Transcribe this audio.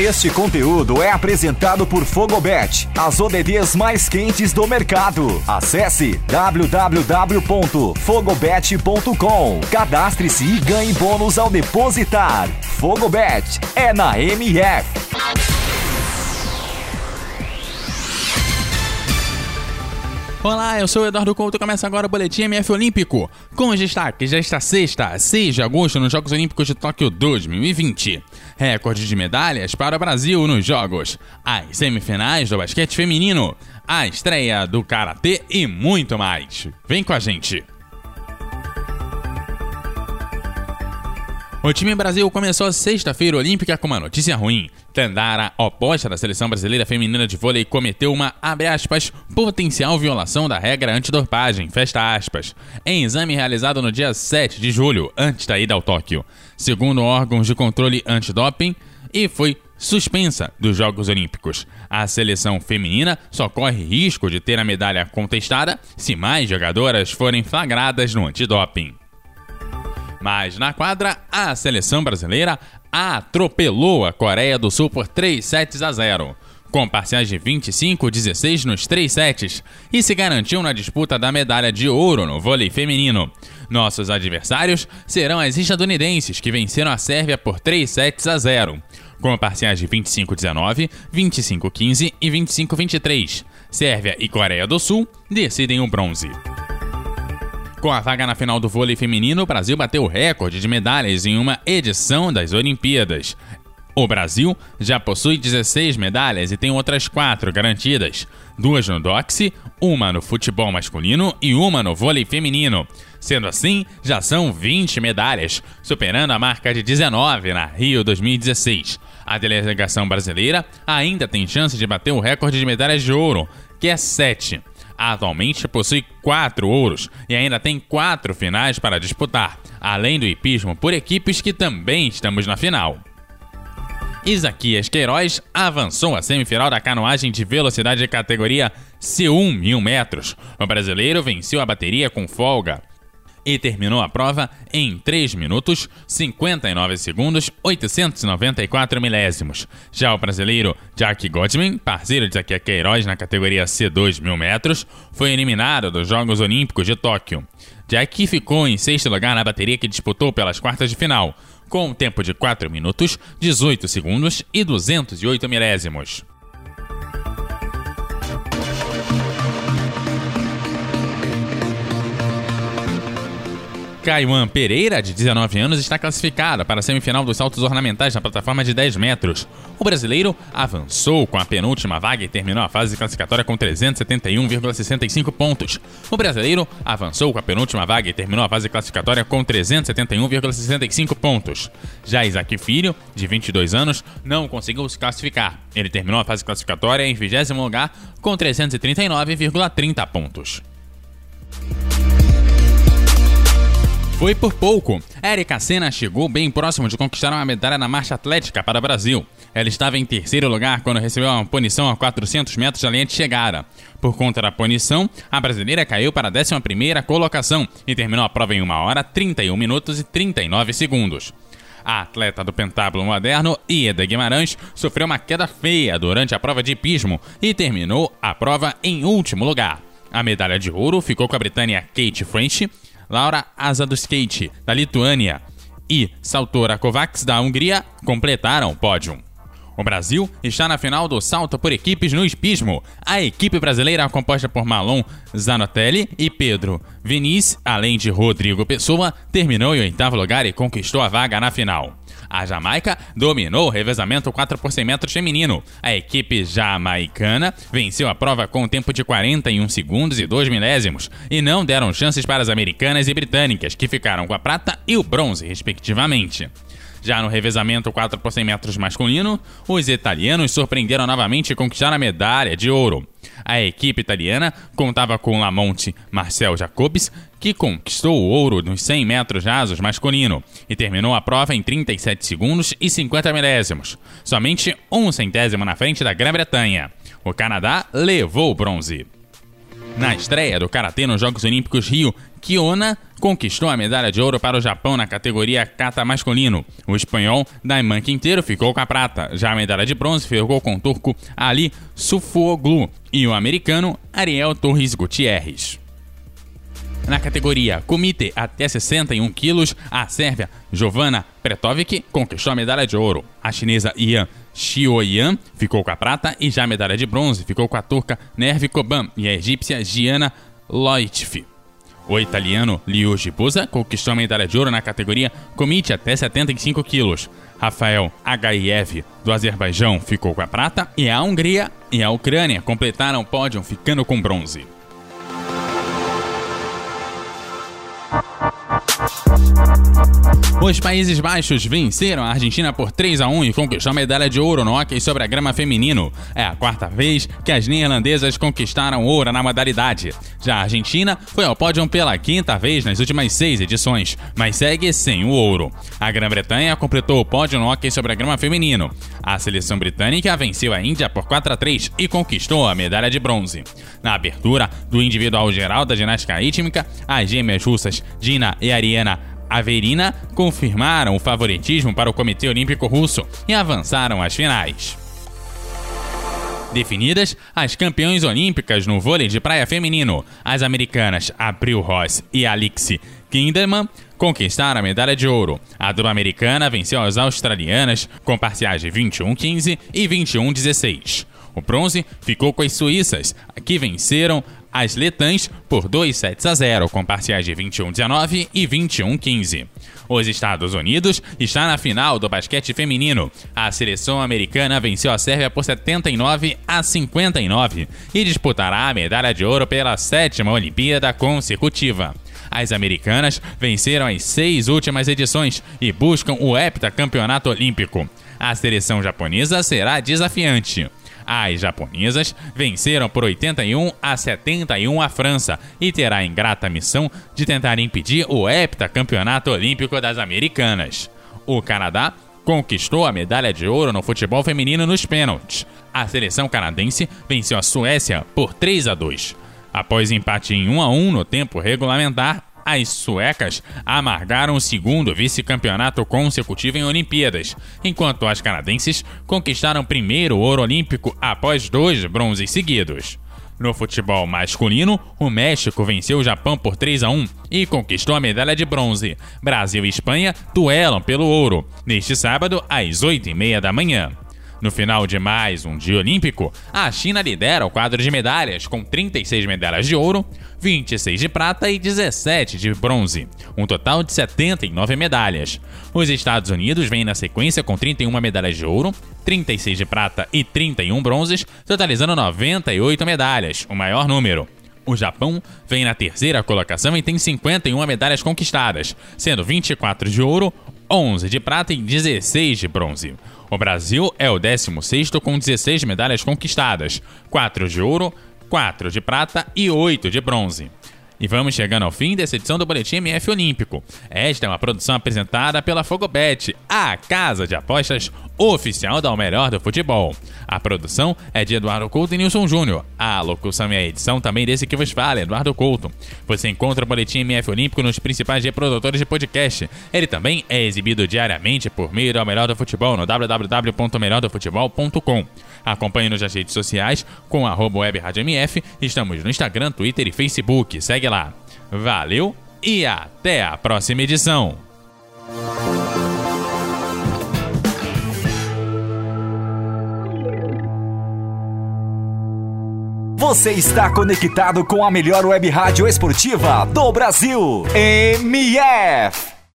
Este conteúdo é apresentado por Fogobet, as ODDs mais quentes do mercado. Acesse www.fogobet.com. Cadastre-se e ganhe bônus ao depositar. Fogobet é na MF. Olá, eu sou o Eduardo Couto e começa agora o Boletim MF Olímpico, com os destaques desta sexta, 6 de agosto, nos Jogos Olímpicos de Tóquio 2020. Recorde de medalhas para o Brasil nos Jogos, as semifinais do basquete feminino, a estreia do Karatê e muito mais. Vem com a gente! O time Brasil começou sexta-feira olímpica com uma notícia ruim. Tandara, oposta da seleção brasileira feminina de vôlei, cometeu uma, abre aspas, potencial violação da regra antidopagem, fecha aspas, em exame realizado no dia 7 de julho, antes da ida ao Tóquio, segundo órgãos de controle antidoping, e foi suspensa dos Jogos Olímpicos. A seleção feminina só corre risco de ter a medalha contestada se mais jogadoras forem flagradas no antidoping. Mas na quadra, a seleção brasileira atropelou a Coreia do Sul por 3 sets a 0, com parciais de 25-16 nos três sets, e se garantiu na disputa da medalha de ouro no vôlei feminino. Nossos adversários serão as estadunidenses, que venceram a Sérvia por 3 sets a 0, com parciais de 25-19, 25-15 e 25-23. Sérvia e Coreia do Sul decidem o bronze. Com a vaga na final do vôlei feminino, o Brasil bateu o recorde de medalhas em uma edição das Olimpíadas. O Brasil já possui 16 medalhas e tem outras quatro garantidas: duas no doxe, uma no futebol masculino e uma no vôlei feminino. Sendo assim, já são 20 medalhas, superando a marca de 19 na Rio 2016. A delegação brasileira ainda tem chance de bater o recorde de medalhas de ouro, que é 7. Atualmente possui quatro ouros e ainda tem quatro finais para disputar, além do hipismo por equipes que também estamos na final. Isaquias Queiroz avançou à semifinal da canoagem de velocidade de categoria C1 mil metros. O brasileiro venceu a bateria com folga, e terminou a prova em 3 minutos, 59 segundos, 894 milésimos. Já o brasileiro Jack Godwin, parceiro de Zakia Queiroz na categoria C2 mil metros, foi eliminado dos Jogos Olímpicos de Tóquio. Jack ficou em sexto lugar na bateria que disputou pelas quartas de final, com um tempo de 4 minutos, 18 segundos e 208 milésimos. Caiuan Pereira, de 19 anos, está classificada para a semifinal dos saltos ornamentais na plataforma de 10 metros. O brasileiro avançou com a penúltima vaga e terminou a fase classificatória com 371,65 pontos. O brasileiro avançou com a penúltima vaga e terminou a fase classificatória com 371,65 pontos. Já Isaac Filho, de 22 anos, não conseguiu se classificar. Ele terminou a fase classificatória em 20 lugar com 339,30 pontos. Foi por pouco. Érica Senna chegou bem próximo de conquistar uma medalha na marcha atlética para o Brasil. Ela estava em terceiro lugar quando recebeu uma punição a 400 metros da linha de chegada. Por conta da punição, a brasileira caiu para a 11 colocação e terminou a prova em 1 hora 31 minutos e 39 segundos. A atleta do pentábulo moderno, Ieda Guimarães, sofreu uma queda feia durante a prova de hipismo e terminou a prova em último lugar. A medalha de ouro ficou com a britânia Kate French Laura Asa do Skate, da Lituânia, e Saltora Kovacs, da Hungria, completaram o pódio. O Brasil está na final do salto por equipes no espismo. A equipe brasileira, composta por Malon Zanotelli e Pedro Vinícius, além de Rodrigo Pessoa, terminou em oitavo lugar e conquistou a vaga na final. A Jamaica dominou o revezamento 4 por 100 metros feminino. A equipe jamaicana venceu a prova com um tempo de 41 segundos e 2 milésimos e não deram chances para as americanas e britânicas, que ficaram com a prata e o bronze, respectivamente. Já no revezamento 4 por 100 metros masculino, os italianos surpreenderam novamente e conquistaram a medalha de ouro. A equipe italiana contava com Lamonte Marcel Jacobs, que conquistou o ouro nos 100 metros rasos masculino e terminou a prova em 37 segundos e 50 milésimos, somente um centésimo na frente da Grã-Bretanha. O Canadá levou o bronze. Na estreia do Karatê nos Jogos Olímpicos Rio, Kiona conquistou a medalha de ouro para o Japão na categoria kata masculino. O espanhol Daiman Quinteiro ficou com a prata. Já a medalha de bronze ficou com o turco Ali Sufuoglu e o americano Ariel Torres Gutierrez. Na categoria Comitê até 61 quilos, a sérvia Jovana Pretovic conquistou a medalha de ouro. A chinesa Yan Xioyan ficou com a prata e já a medalha de bronze ficou com a turca Nervi Koban e a egípcia Gianna Loitfi. O italiano Liu Gibuza conquistou a medalha de ouro na categoria Comitê até 75 quilos. Rafael Agaiev, do Azerbaijão, ficou com a prata e a Hungria e a Ucrânia completaram o pódio ficando com bronze. Os Países Baixos venceram a Argentina por 3 a 1 e conquistou a medalha de ouro no hockey sobre a grama feminino. É a quarta vez que as neerlandesas conquistaram ouro na modalidade. Já a Argentina foi ao pódio pela quinta vez nas últimas seis edições, mas segue sem o ouro. A Grã-Bretanha completou o pódio no hockey sobre a grama feminino. A seleção britânica venceu a Índia por 4 a 3 e conquistou a medalha de bronze. Na abertura do individual geral da ginástica rítmica, as gêmeas russas Dina e Ariana Averina confirmaram o favoritismo para o Comitê Olímpico Russo e avançaram às finais. Definidas, as campeões olímpicas no vôlei de praia feminino, as americanas April Ross e Alixi Kinderman conquistaram a medalha de ouro. A dupla americana venceu as australianas com parciais de 21-15 e 21-16. O bronze ficou com as suíças, que venceram as letãs por 2 sets a 0, com parciais de 21-19 e 21-15. Os Estados Unidos está na final do basquete feminino. A seleção americana venceu a Sérvia por 79 a 59 e disputará a medalha de ouro pela sétima Olimpíada consecutiva. As americanas venceram as seis últimas edições e buscam o heptacampeonato olímpico. A seleção japonesa será desafiante. As japonesas venceram por 81 a 71 a França e terá a ingrata missão de tentar impedir o heptacampeonato olímpico das americanas. O Canadá conquistou a medalha de ouro no futebol feminino nos pênaltis. A seleção canadense venceu a Suécia por 3 a 2. Após empate em 1 a 1 no tempo regulamentar, as suecas amargaram o segundo vice-campeonato consecutivo em Olimpíadas, enquanto as canadenses conquistaram o primeiro ouro olímpico após dois bronzes seguidos. No futebol masculino, o México venceu o Japão por 3 a 1 e conquistou a medalha de bronze. Brasil e Espanha duelam pelo ouro, neste sábado às 8h30 da manhã. No final de mais um dia olímpico, a China lidera o quadro de medalhas, com 36 medalhas de ouro, 26 de prata e 17 de bronze, um total de 79 medalhas. Os Estados Unidos vêm na sequência com 31 medalhas de ouro, 36 de prata e 31 bronzes, totalizando 98 medalhas, o maior número. O Japão vem na terceira colocação e tem 51 medalhas conquistadas, sendo 24 de ouro, 11 de prata e 16 de bronze. O Brasil é o 16º com 16 medalhas conquistadas, 4 de ouro, 4 de prata e 8 de bronze. E vamos chegando ao fim dessa edição do Boletim MF Olímpico. Esta é uma produção apresentada pela Fogobet, a casa de apostas oficial da O Melhor do Futebol. A produção é de Eduardo Couto e Nilson Júnior. A locução e a edição também desse que vos fala, Eduardo Couto. Você encontra o Boletim MF Olímpico nos principais reprodutores de podcast. Ele também é exibido diariamente por meio do Melhor do Futebol no www.melhordofutebol.com. Acompanhe-nos nas redes sociais com webradiomf. Estamos no Instagram, Twitter e Facebook. Segue lá. Valeu e até a próxima edição. Você está conectado com a melhor web rádio esportiva do Brasil. MF.